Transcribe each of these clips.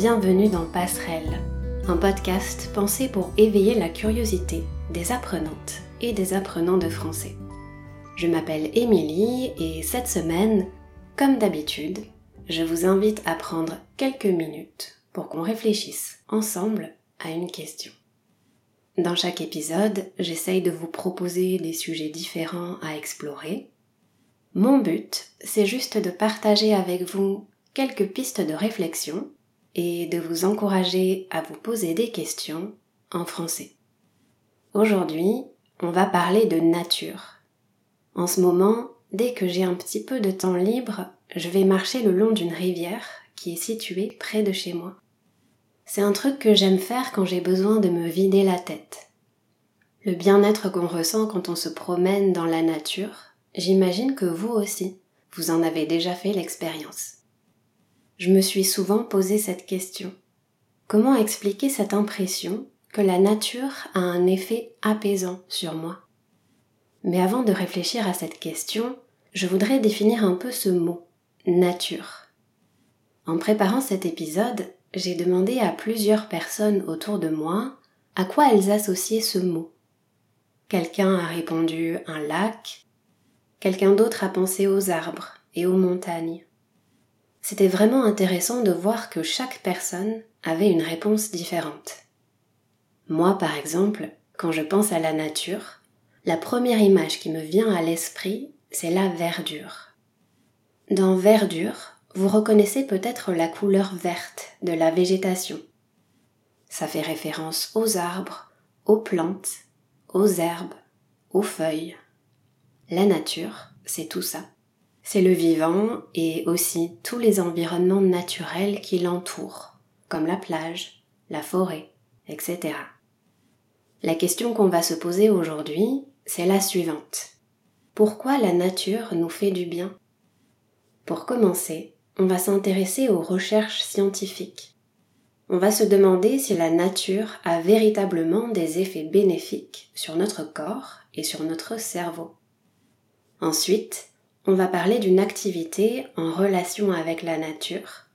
Bienvenue dans Passerelle, un podcast pensé pour éveiller la curiosité des apprenantes et des apprenants de français. Je m'appelle Émilie et cette semaine, comme d'habitude, je vous invite à prendre quelques minutes pour qu'on réfléchisse ensemble à une question. Dans chaque épisode, j'essaye de vous proposer des sujets différents à explorer. Mon but, c'est juste de partager avec vous quelques pistes de réflexion et de vous encourager à vous poser des questions en français. Aujourd'hui, on va parler de nature. En ce moment, dès que j'ai un petit peu de temps libre, je vais marcher le long d'une rivière qui est située près de chez moi. C'est un truc que j'aime faire quand j'ai besoin de me vider la tête. Le bien-être qu'on ressent quand on se promène dans la nature, j'imagine que vous aussi, vous en avez déjà fait l'expérience je me suis souvent posé cette question. Comment expliquer cette impression que la nature a un effet apaisant sur moi? Mais avant de réfléchir à cette question, je voudrais définir un peu ce mot, nature. En préparant cet épisode, j'ai demandé à plusieurs personnes autour de moi à quoi elles associaient ce mot. Quelqu'un a répondu un lac, quelqu'un d'autre a pensé aux arbres et aux montagnes c'était vraiment intéressant de voir que chaque personne avait une réponse différente. Moi, par exemple, quand je pense à la nature, la première image qui me vient à l'esprit, c'est la verdure. Dans verdure, vous reconnaissez peut-être la couleur verte de la végétation. Ça fait référence aux arbres, aux plantes, aux herbes, aux feuilles. La nature, c'est tout ça. C'est le vivant et aussi tous les environnements naturels qui l'entourent, comme la plage, la forêt, etc. La question qu'on va se poser aujourd'hui, c'est la suivante. Pourquoi la nature nous fait du bien? Pour commencer, on va s'intéresser aux recherches scientifiques. On va se demander si la nature a véritablement des effets bénéfiques sur notre corps et sur notre cerveau. Ensuite, on va parler d'une activité en relation avec la nature,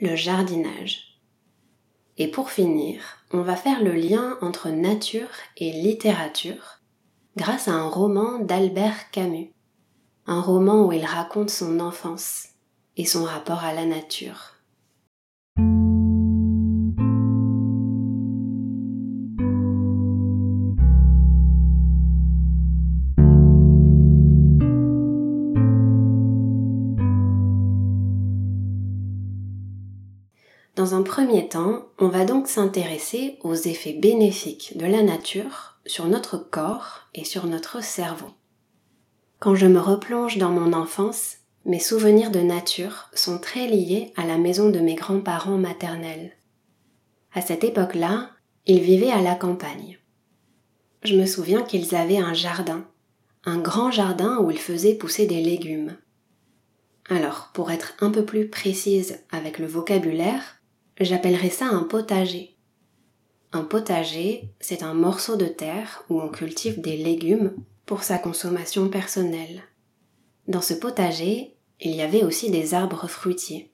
le jardinage. Et pour finir, on va faire le lien entre nature et littérature grâce à un roman d'Albert Camus, un roman où il raconte son enfance et son rapport à la nature. Premier temps, on va donc s'intéresser aux effets bénéfiques de la nature sur notre corps et sur notre cerveau. Quand je me replonge dans mon enfance, mes souvenirs de nature sont très liés à la maison de mes grands-parents maternels. À cette époque-là, ils vivaient à la campagne. Je me souviens qu'ils avaient un jardin, un grand jardin où ils faisaient pousser des légumes. Alors, pour être un peu plus précise avec le vocabulaire, J'appellerais ça un potager. Un potager, c'est un morceau de terre où on cultive des légumes pour sa consommation personnelle. Dans ce potager, il y avait aussi des arbres fruitiers.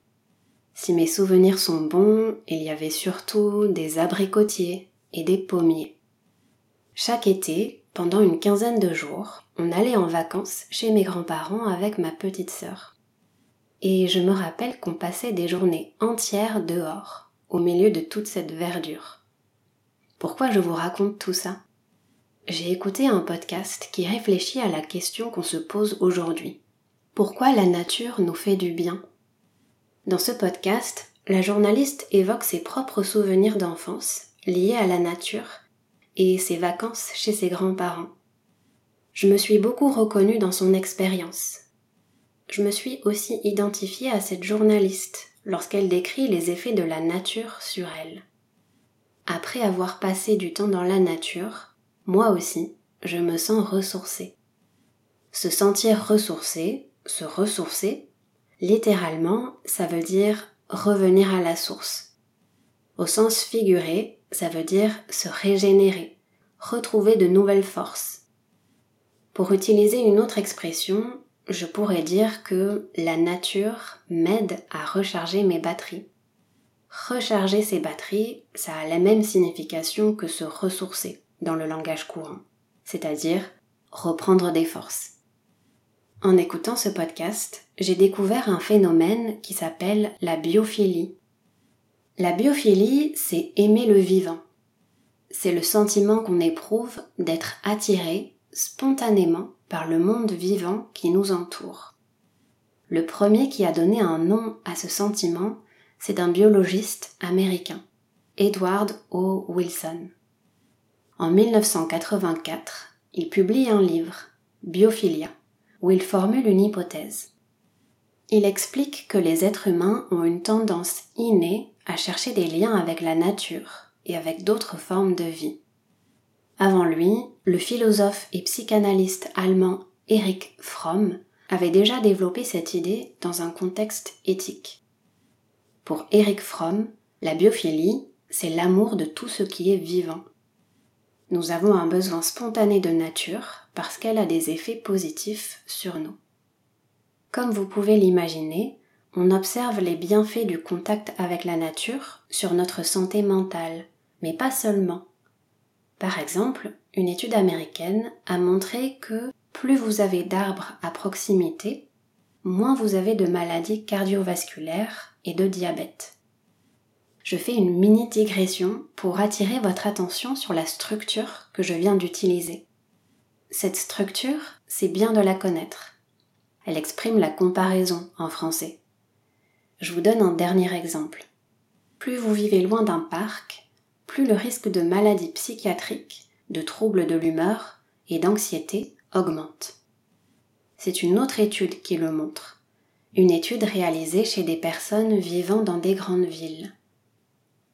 Si mes souvenirs sont bons, il y avait surtout des abricotiers et des pommiers. Chaque été, pendant une quinzaine de jours, on allait en vacances chez mes grands-parents avec ma petite sœur et je me rappelle qu'on passait des journées entières dehors, au milieu de toute cette verdure. Pourquoi je vous raconte tout ça? J'ai écouté un podcast qui réfléchit à la question qu'on se pose aujourd'hui. Pourquoi la nature nous fait du bien? Dans ce podcast, la journaliste évoque ses propres souvenirs d'enfance liés à la nature et ses vacances chez ses grands-parents. Je me suis beaucoup reconnue dans son expérience, je me suis aussi identifiée à cette journaliste lorsqu'elle décrit les effets de la nature sur elle. Après avoir passé du temps dans la nature, moi aussi, je me sens ressourcée. Se sentir ressourcée, se ressourcer, littéralement, ça veut dire revenir à la source. Au sens figuré, ça veut dire se régénérer, retrouver de nouvelles forces. Pour utiliser une autre expression, je pourrais dire que la nature m'aide à recharger mes batteries. recharger ses batteries, ça a la même signification que se ressourcer dans le langage courant, c'est-à-dire reprendre des forces. En écoutant ce podcast, j'ai découvert un phénomène qui s'appelle la biophilie. La biophilie, c'est aimer le vivant. C'est le sentiment qu'on éprouve d'être attiré spontanément par le monde vivant qui nous entoure. Le premier qui a donné un nom à ce sentiment, c'est un biologiste américain, Edward O. Wilson. En 1984, il publie un livre, Biophilia, où il formule une hypothèse. Il explique que les êtres humains ont une tendance innée à chercher des liens avec la nature et avec d'autres formes de vie. Avant lui, le philosophe et psychanalyste allemand Erich Fromm avait déjà développé cette idée dans un contexte éthique. Pour Erich Fromm, la biophilie, c'est l'amour de tout ce qui est vivant. Nous avons un besoin spontané de nature parce qu'elle a des effets positifs sur nous. Comme vous pouvez l'imaginer, on observe les bienfaits du contact avec la nature sur notre santé mentale, mais pas seulement. Par exemple, une étude américaine a montré que plus vous avez d'arbres à proximité, moins vous avez de maladies cardiovasculaires et de diabète. Je fais une mini digression pour attirer votre attention sur la structure que je viens d'utiliser. Cette structure, c'est bien de la connaître. Elle exprime la comparaison en français. Je vous donne un dernier exemple. Plus vous vivez loin d'un parc, le risque de maladies psychiatriques, de troubles de l'humeur et d'anxiété augmente. C'est une autre étude qui le montre, une étude réalisée chez des personnes vivant dans des grandes villes.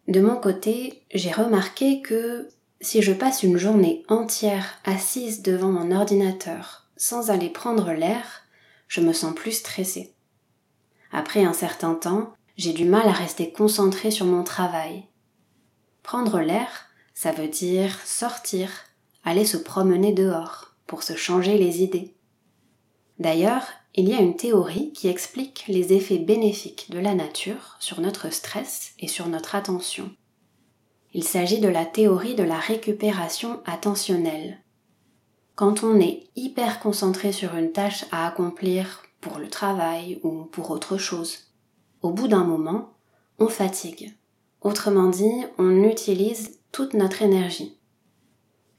De mon côté, j'ai remarqué que si je passe une journée entière assise devant mon ordinateur sans aller prendre l'air, je me sens plus stressée. Après un certain temps, j'ai du mal à rester concentrée sur mon travail. Prendre l'air, ça veut dire sortir, aller se promener dehors pour se changer les idées. D'ailleurs, il y a une théorie qui explique les effets bénéfiques de la nature sur notre stress et sur notre attention. Il s'agit de la théorie de la récupération attentionnelle. Quand on est hyper concentré sur une tâche à accomplir pour le travail ou pour autre chose, au bout d'un moment, on fatigue. Autrement dit, on utilise toute notre énergie.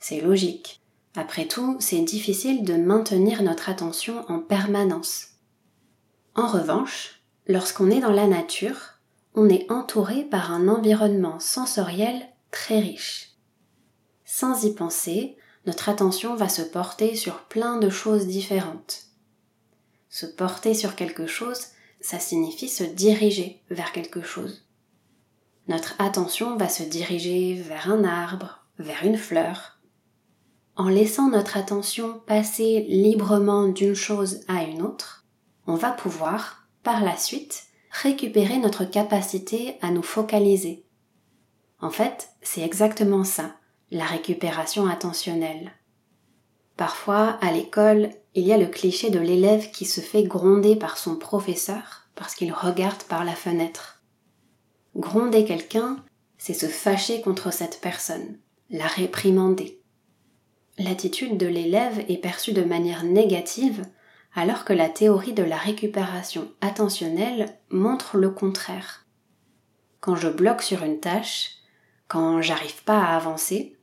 C'est logique. Après tout, c'est difficile de maintenir notre attention en permanence. En revanche, lorsqu'on est dans la nature, on est entouré par un environnement sensoriel très riche. Sans y penser, notre attention va se porter sur plein de choses différentes. Se porter sur quelque chose, ça signifie se diriger vers quelque chose. Notre attention va se diriger vers un arbre, vers une fleur, en laissant notre attention passer librement d'une chose à une autre, on va pouvoir, par la suite, récupérer notre capacité à nous focaliser. En fait, c'est exactement ça, la récupération attentionnelle. Parfois, à l'école, il y a le cliché de l'élève qui se fait gronder par son professeur parce qu'il regarde par la fenêtre. Gronder quelqu'un, c'est se fâcher contre cette personne, la réprimander l'attitude de l'élève est perçue de manière négative alors que la théorie de la récupération attentionnelle montre le contraire. Quand je bloque sur une tâche, quand j'arrive pas à avancer,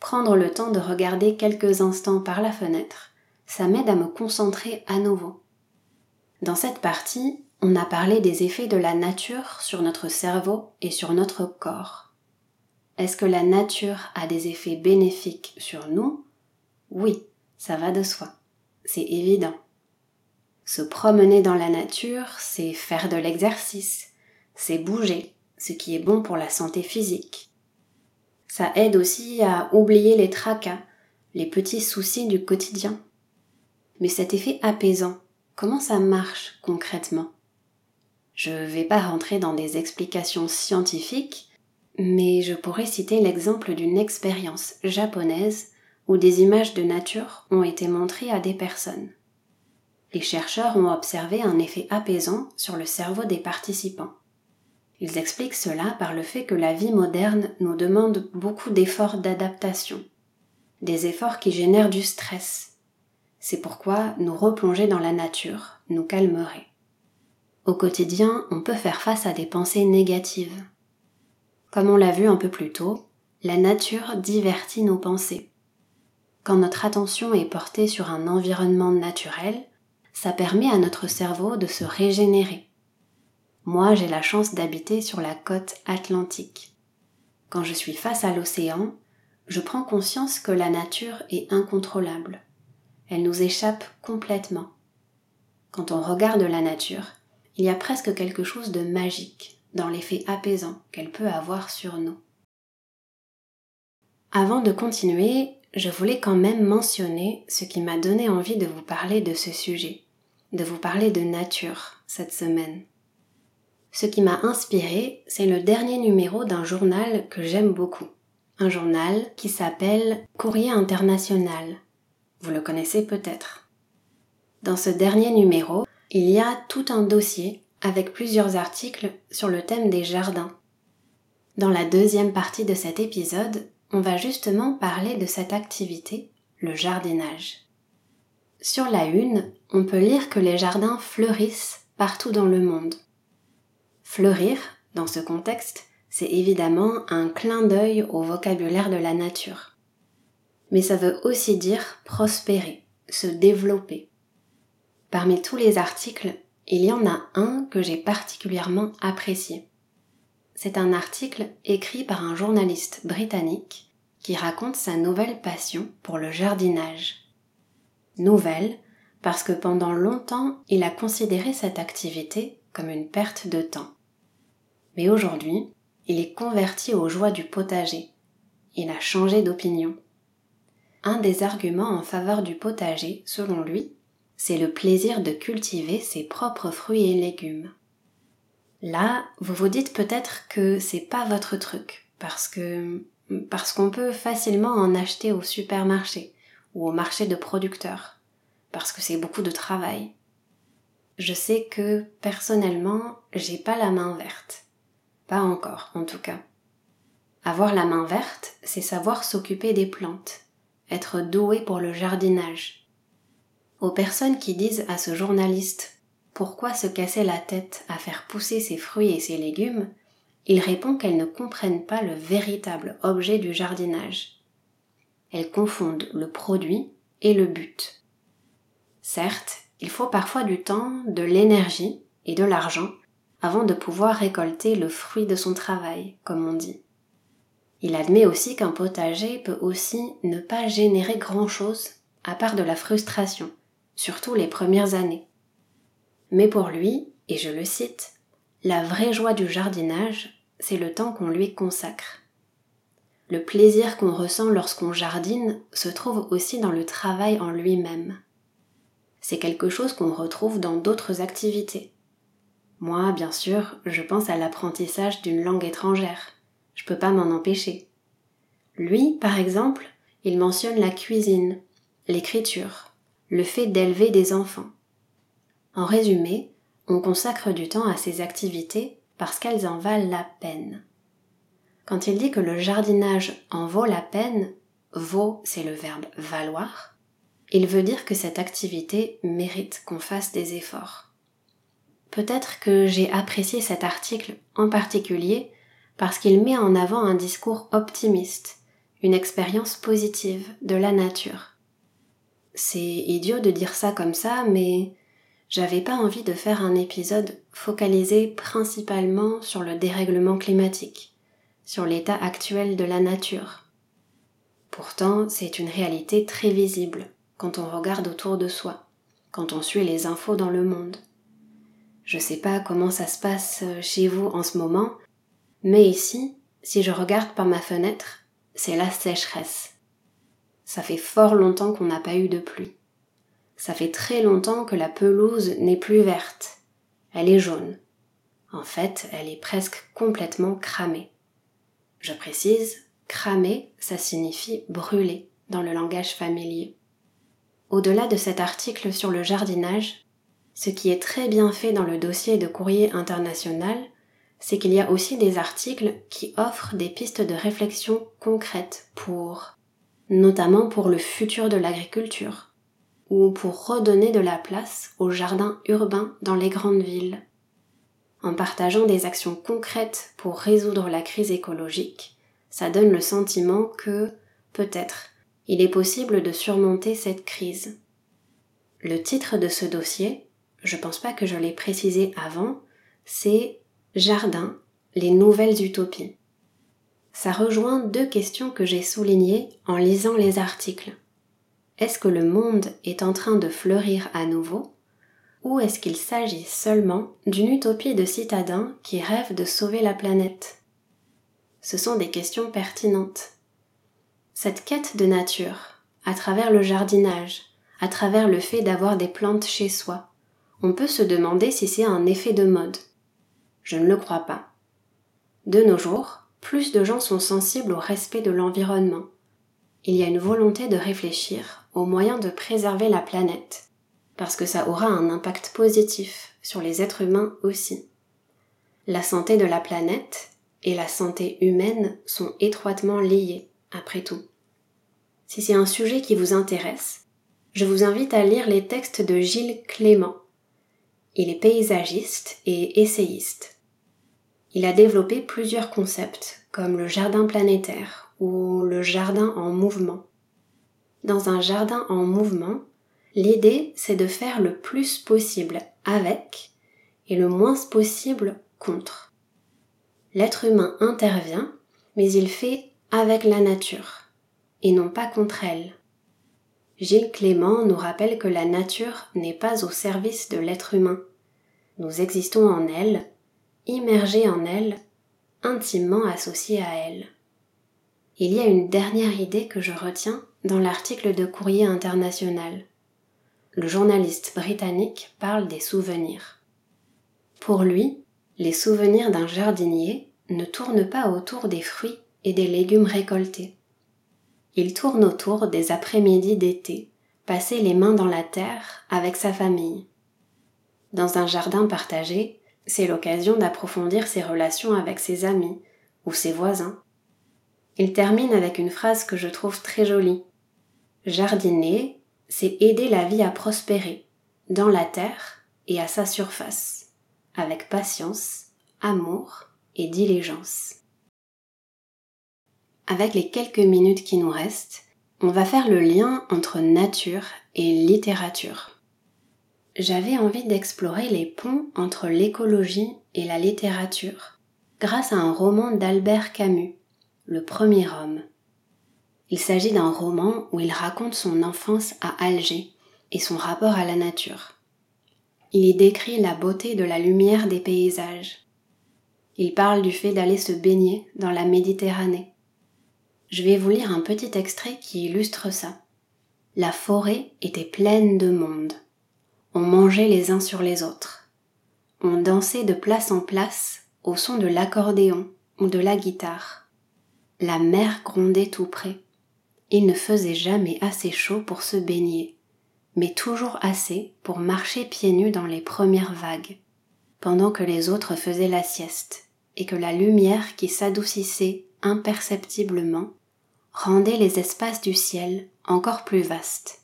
prendre le temps de regarder quelques instants par la fenêtre, ça m'aide à me concentrer à nouveau. Dans cette partie, on a parlé des effets de la nature sur notre cerveau et sur notre corps. Est-ce que la nature a des effets bénéfiques sur nous? Oui, ça va de soi. C'est évident. Se promener dans la nature, c'est faire de l'exercice, c'est bouger, ce qui est bon pour la santé physique. Ça aide aussi à oublier les tracas, les petits soucis du quotidien. Mais cet effet apaisant, comment ça marche concrètement? Je ne vais pas rentrer dans des explications scientifiques, mais je pourrais citer l'exemple d'une expérience japonaise où des images de nature ont été montrées à des personnes. Les chercheurs ont observé un effet apaisant sur le cerveau des participants. Ils expliquent cela par le fait que la vie moderne nous demande beaucoup d'efforts d'adaptation, des efforts qui génèrent du stress. C'est pourquoi nous replonger dans la nature nous calmerait. Au quotidien, on peut faire face à des pensées négatives. Comme on l'a vu un peu plus tôt, la nature divertit nos pensées. Quand notre attention est portée sur un environnement naturel, ça permet à notre cerveau de se régénérer. Moi, j'ai la chance d'habiter sur la côte atlantique. Quand je suis face à l'océan, je prends conscience que la nature est incontrôlable. Elle nous échappe complètement. Quand on regarde la nature, il y a presque quelque chose de magique dans l'effet apaisant qu'elle peut avoir sur nous. Avant de continuer, je voulais quand même mentionner ce qui m'a donné envie de vous parler de ce sujet, de vous parler de nature cette semaine. Ce qui m'a inspiré, c'est le dernier numéro d'un journal que j'aime beaucoup. Un journal qui s'appelle Courrier International. Vous le connaissez peut-être. Dans ce dernier numéro, il y a tout un dossier avec plusieurs articles sur le thème des jardins. Dans la deuxième partie de cet épisode, on va justement parler de cette activité, le jardinage. Sur la une, on peut lire que les jardins fleurissent partout dans le monde. Fleurir, dans ce contexte, c'est évidemment un clin d'œil au vocabulaire de la nature. Mais ça veut aussi dire prospérer, se développer. Parmi tous les articles, il y en a un que j'ai particulièrement apprécié. C'est un article écrit par un journaliste britannique qui raconte sa nouvelle passion pour le jardinage. Nouvelle parce que pendant longtemps il a considéré cette activité comme une perte de temps. Mais aujourd'hui, il est converti aux joies du potager. Il a changé d'opinion. Un des arguments en faveur du potager, selon lui, c'est le plaisir de cultiver ses propres fruits et légumes. Là, vous vous dites peut-être que c'est pas votre truc, parce que parce qu'on peut facilement en acheter au supermarché ou au marché de producteurs, parce que c'est beaucoup de travail. Je sais que personnellement, j'ai pas la main verte. Pas encore, en tout cas. Avoir la main verte, c'est savoir s'occuper des plantes, être doué pour le jardinage. Aux personnes qui disent à ce journaliste pourquoi se casser la tête à faire pousser ses fruits et ses légumes, il répond qu'elles ne comprennent pas le véritable objet du jardinage. Elles confondent le produit et le but. Certes, il faut parfois du temps, de l'énergie et de l'argent avant de pouvoir récolter le fruit de son travail, comme on dit. Il admet aussi qu'un potager peut aussi ne pas générer grand-chose à part de la frustration, surtout les premières années. Mais pour lui, et je le cite, la vraie joie du jardinage, c'est le temps qu'on lui consacre. Le plaisir qu'on ressent lorsqu'on jardine se trouve aussi dans le travail en lui-même. C'est quelque chose qu'on retrouve dans d'autres activités. Moi, bien sûr, je pense à l'apprentissage d'une langue étrangère. Je peux pas m'en empêcher. Lui, par exemple, il mentionne la cuisine, l'écriture, le fait d'élever des enfants. En résumé, on consacre du temps à ces activités parce qu'elles en valent la peine. Quand il dit que le jardinage en vaut la peine, vaut c'est le verbe valoir, il veut dire que cette activité mérite qu'on fasse des efforts. Peut-être que j'ai apprécié cet article en particulier parce qu'il met en avant un discours optimiste, une expérience positive de la nature. C'est idiot de dire ça comme ça, mais j'avais pas envie de faire un épisode focalisé principalement sur le dérèglement climatique, sur l'état actuel de la nature. Pourtant, c'est une réalité très visible quand on regarde autour de soi, quand on suit les infos dans le monde. Je sais pas comment ça se passe chez vous en ce moment, mais ici, si je regarde par ma fenêtre, c'est la sécheresse. Ça fait fort longtemps qu'on n'a pas eu de pluie. Ça fait très longtemps que la pelouse n'est plus verte. Elle est jaune. En fait, elle est presque complètement cramée. Je précise, cramée, ça signifie brûler dans le langage familier. Au-delà de cet article sur le jardinage, ce qui est très bien fait dans le dossier de courrier international, c'est qu'il y a aussi des articles qui offrent des pistes de réflexion concrètes pour, notamment pour le futur de l'agriculture, ou pour redonner de la place aux jardins urbains dans les grandes villes. En partageant des actions concrètes pour résoudre la crise écologique, ça donne le sentiment que, peut-être, il est possible de surmonter cette crise. Le titre de ce dossier, je pense pas que je l'ai précisé avant, c'est Jardin, les nouvelles utopies. Ça rejoint deux questions que j'ai soulignées en lisant les articles. Est-ce que le monde est en train de fleurir à nouveau? Ou est-ce qu'il s'agit seulement d'une utopie de citadins qui rêvent de sauver la planète? Ce sont des questions pertinentes. Cette quête de nature, à travers le jardinage, à travers le fait d'avoir des plantes chez soi, on peut se demander si c'est un effet de mode je ne le crois pas. De nos jours, plus de gens sont sensibles au respect de l'environnement. Il y a une volonté de réfléchir aux moyens de préserver la planète, parce que ça aura un impact positif sur les êtres humains aussi. La santé de la planète et la santé humaine sont étroitement liées, après tout. Si c'est un sujet qui vous intéresse, je vous invite à lire les textes de Gilles Clément. Il est paysagiste et essayiste il a développé plusieurs concepts, comme le jardin planétaire ou le jardin en mouvement. Dans un jardin en mouvement, l'idée c'est de faire le plus possible avec et le moins possible contre. L'être humain intervient, mais il fait avec la nature, et non pas contre elle. Gilles Clément nous rappelle que la nature n'est pas au service de l'être humain. Nous existons en elle immergé en elle, intimement associé à elle. Il y a une dernière idée que je retiens dans l'article de Courrier international. Le journaliste britannique parle des souvenirs. Pour lui, les souvenirs d'un jardinier ne tournent pas autour des fruits et des légumes récoltés. Ils tournent autour des après-midi d'été, passés les mains dans la terre avec sa famille. Dans un jardin partagé, c'est l'occasion d'approfondir ses relations avec ses amis ou ses voisins. Il termine avec une phrase que je trouve très jolie. Jardiner, c'est aider la vie à prospérer, dans la terre et à sa surface, avec patience, amour et diligence. Avec les quelques minutes qui nous restent, on va faire le lien entre nature et littérature j'avais envie d'explorer les ponts entre l'écologie et la littérature grâce à un roman d'Albert Camus, Le premier homme. Il s'agit d'un roman où il raconte son enfance à Alger et son rapport à la nature. Il y décrit la beauté de la lumière des paysages. Il parle du fait d'aller se baigner dans la Méditerranée. Je vais vous lire un petit extrait qui illustre ça. La forêt était pleine de monde. On mangeait les uns sur les autres. On dansait de place en place au son de l'accordéon ou de la guitare. La mer grondait tout près. Il ne faisait jamais assez chaud pour se baigner, mais toujours assez pour marcher pieds nus dans les premières vagues, pendant que les autres faisaient la sieste, et que la lumière qui s'adoucissait imperceptiblement rendait les espaces du ciel encore plus vastes,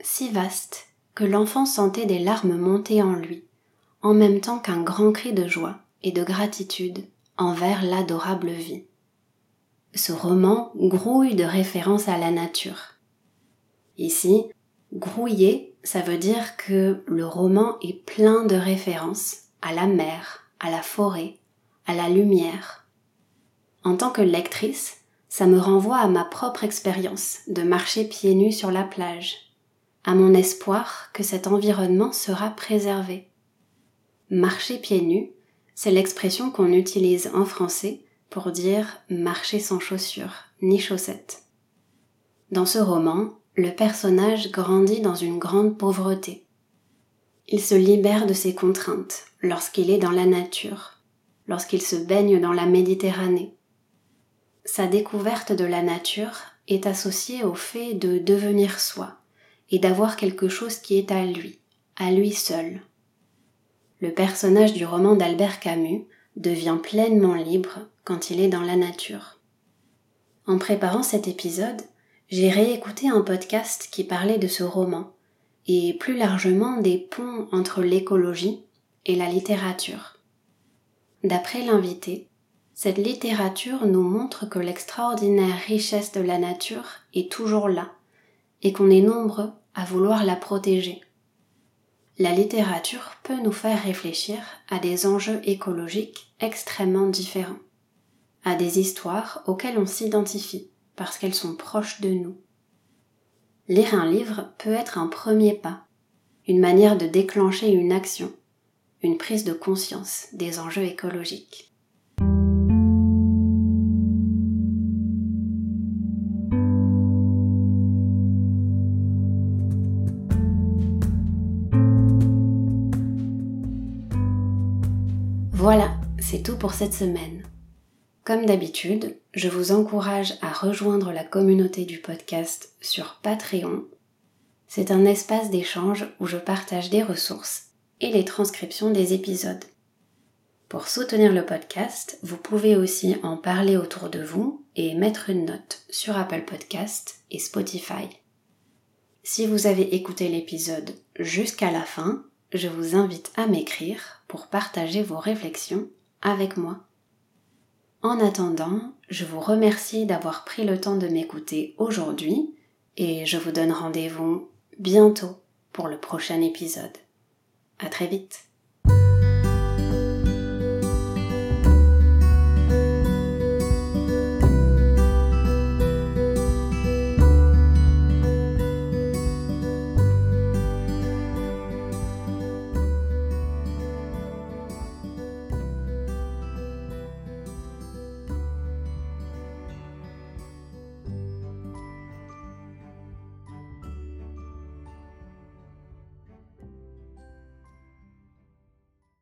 si vastes que l'enfant sentait des larmes monter en lui, en même temps qu'un grand cri de joie et de gratitude envers l'adorable vie. Ce roman grouille de références à la nature. Ici, grouiller, ça veut dire que le roman est plein de références à la mer, à la forêt, à la lumière. En tant que lectrice, ça me renvoie à ma propre expérience de marcher pieds nus sur la plage, à mon espoir que cet environnement sera préservé. Marcher pieds nus, c'est l'expression qu'on utilise en français pour dire marcher sans chaussures ni chaussettes. Dans ce roman, le personnage grandit dans une grande pauvreté. Il se libère de ses contraintes lorsqu'il est dans la nature, lorsqu'il se baigne dans la Méditerranée. Sa découverte de la nature est associée au fait de devenir soi, et d'avoir quelque chose qui est à lui, à lui seul. Le personnage du roman d'Albert Camus devient pleinement libre quand il est dans la nature. En préparant cet épisode, j'ai réécouté un podcast qui parlait de ce roman et plus largement des ponts entre l'écologie et la littérature. D'après l'invité, cette littérature nous montre que l'extraordinaire richesse de la nature est toujours là et qu'on est nombreux à vouloir la protéger. La littérature peut nous faire réfléchir à des enjeux écologiques extrêmement différents, à des histoires auxquelles on s'identifie parce qu'elles sont proches de nous. Lire un livre peut être un premier pas, une manière de déclencher une action, une prise de conscience des enjeux écologiques. C'est tout pour cette semaine. Comme d'habitude, je vous encourage à rejoindre la communauté du podcast sur Patreon. C'est un espace d'échange où je partage des ressources et les transcriptions des épisodes. Pour soutenir le podcast, vous pouvez aussi en parler autour de vous et mettre une note sur Apple Podcast et Spotify. Si vous avez écouté l'épisode jusqu'à la fin, je vous invite à m'écrire pour partager vos réflexions avec moi. En attendant, je vous remercie d'avoir pris le temps de m'écouter aujourd'hui et je vous donne rendez-vous bientôt pour le prochain épisode. À très vite.